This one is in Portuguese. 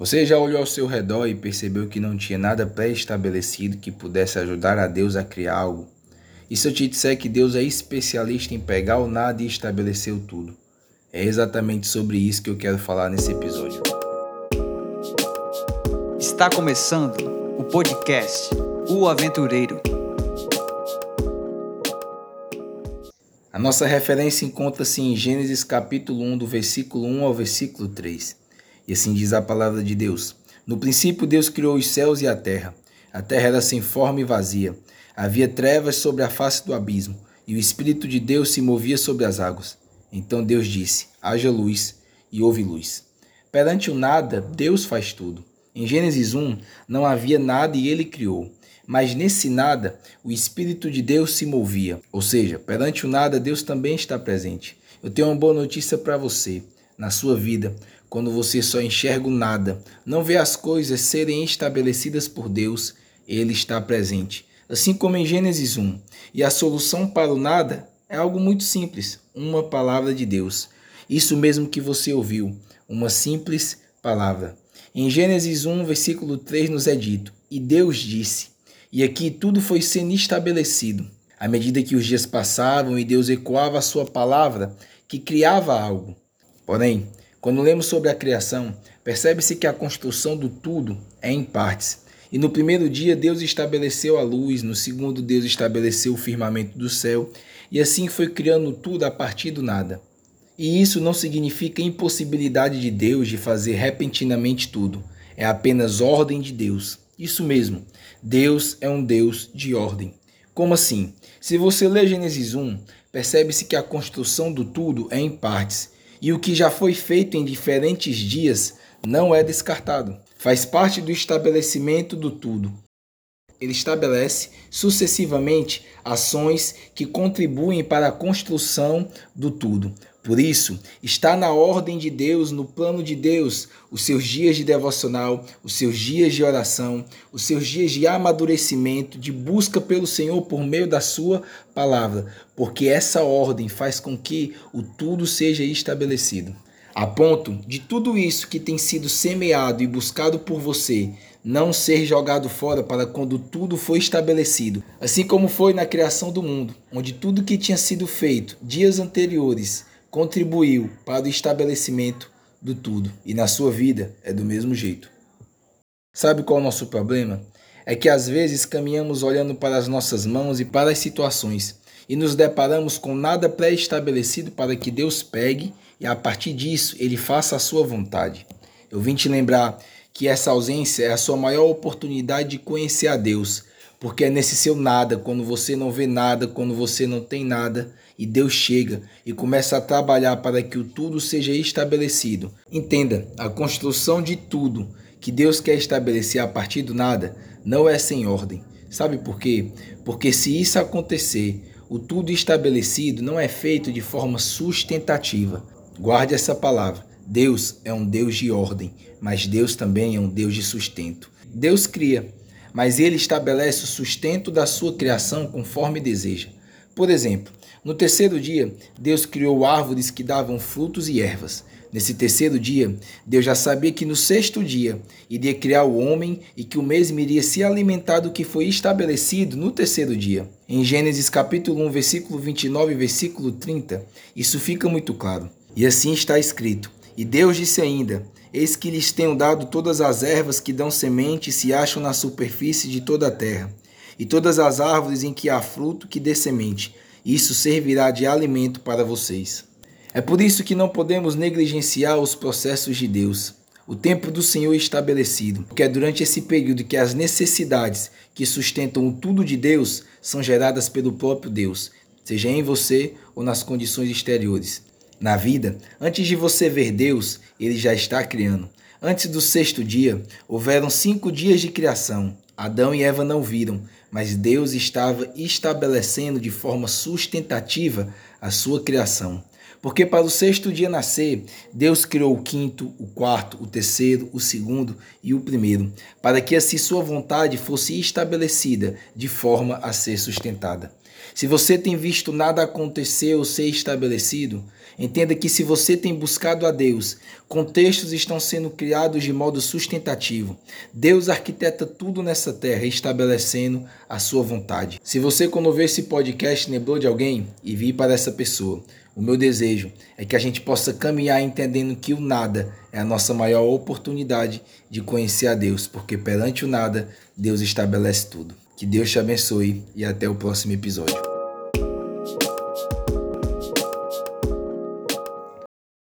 Você já olhou ao seu redor e percebeu que não tinha nada pré-estabelecido que pudesse ajudar a Deus a criar algo? E se eu te disser que Deus é especialista em pegar o nada e estabelecer o tudo? É exatamente sobre isso que eu quero falar nesse episódio. Está começando o podcast O Aventureiro. A nossa referência encontra-se em Gênesis capítulo 1, do versículo 1 ao versículo 3. E assim diz a palavra de Deus: No princípio, Deus criou os céus e a terra. A terra era sem forma e vazia. Havia trevas sobre a face do abismo, e o Espírito de Deus se movia sobre as águas. Então Deus disse: Haja luz, e houve luz. Perante o nada, Deus faz tudo. Em Gênesis 1, não havia nada e ele criou. Mas nesse nada, o Espírito de Deus se movia. Ou seja, perante o nada, Deus também está presente. Eu tenho uma boa notícia para você. Na sua vida, quando você só enxerga o nada, não vê as coisas serem estabelecidas por Deus, Ele está presente. Assim como em Gênesis 1. E a solução para o nada é algo muito simples: uma palavra de Deus. Isso mesmo que você ouviu, uma simples palavra. Em Gênesis 1, versículo 3, nos é dito: E Deus disse. E aqui tudo foi sendo estabelecido. À medida que os dias passavam e Deus ecoava a sua palavra, que criava algo. Porém, quando lemos sobre a criação, percebe-se que a construção do tudo é em partes. E no primeiro dia Deus estabeleceu a luz, no segundo Deus estabeleceu o firmamento do céu, e assim foi criando tudo a partir do nada. E isso não significa impossibilidade de Deus de fazer repentinamente tudo. É apenas ordem de Deus. Isso mesmo. Deus é um Deus de ordem. Como assim? Se você ler Gênesis 1, percebe-se que a construção do tudo é em partes e o que já foi feito em diferentes dias não é descartado. Faz parte do estabelecimento do tudo. Ele estabelece sucessivamente ações que contribuem para a construção do tudo. Por isso, está na ordem de Deus, no plano de Deus, os seus dias de devocional, os seus dias de oração, os seus dias de amadurecimento, de busca pelo Senhor por meio da sua palavra, porque essa ordem faz com que o tudo seja estabelecido. A ponto de tudo isso que tem sido semeado e buscado por você não ser jogado fora para quando tudo foi estabelecido, assim como foi na criação do mundo, onde tudo que tinha sido feito dias anteriores contribuiu para o estabelecimento do tudo. E na sua vida é do mesmo jeito. Sabe qual é o nosso problema? É que às vezes caminhamos olhando para as nossas mãos e para as situações e nos deparamos com nada pré-estabelecido para que Deus pegue e a partir disso ele faça a sua vontade. Eu vim te lembrar que essa ausência é a sua maior oportunidade de conhecer a Deus, porque é nesse seu nada, quando você não vê nada, quando você não tem nada, e Deus chega e começa a trabalhar para que o tudo seja estabelecido. Entenda, a construção de tudo que Deus quer estabelecer a partir do nada não é sem ordem. Sabe por quê? Porque se isso acontecer, o tudo estabelecido não é feito de forma sustentativa. Guarde essa palavra. Deus é um Deus de ordem, mas Deus também é um Deus de sustento. Deus cria, mas ele estabelece o sustento da sua criação conforme deseja. Por exemplo, no terceiro dia, Deus criou árvores que davam frutos e ervas. Nesse terceiro dia, Deus já sabia que no sexto dia iria criar o homem e que o mesmo iria se alimentar do que foi estabelecido no terceiro dia. Em Gênesis capítulo 1, versículo 29 e versículo 30, isso fica muito claro. E assim está escrito: E Deus disse ainda: Eis que lhes tenho dado todas as ervas que dão semente e se acham na superfície de toda a terra, e todas as árvores em que há fruto que dê semente isso servirá de alimento para vocês. É por isso que não podemos negligenciar os processos de Deus. O tempo do Senhor estabelecido, porque é durante esse período que as necessidades que sustentam tudo de Deus são geradas pelo próprio Deus, seja em você ou nas condições exteriores. Na vida, antes de você ver Deus, ele já está criando. Antes do sexto dia, houveram cinco dias de criação. Adão e Eva não viram, mas Deus estava estabelecendo de forma sustentativa a sua criação. Porque para o sexto dia nascer, Deus criou o quinto, o quarto, o terceiro, o segundo e o primeiro, para que assim sua vontade fosse estabelecida de forma a ser sustentada. Se você tem visto nada acontecer ou ser estabelecido, entenda que se você tem buscado a Deus, contextos estão sendo criados de modo sustentativo. Deus arquiteta tudo nessa terra, estabelecendo a sua vontade. Se você, quando ver esse podcast, lembrou de alguém e vir para essa pessoa, o meu desejo é que a gente possa caminhar entendendo que o nada é a nossa maior oportunidade de conhecer a Deus, porque perante o nada, Deus estabelece tudo. Que Deus te abençoe e até o próximo episódio.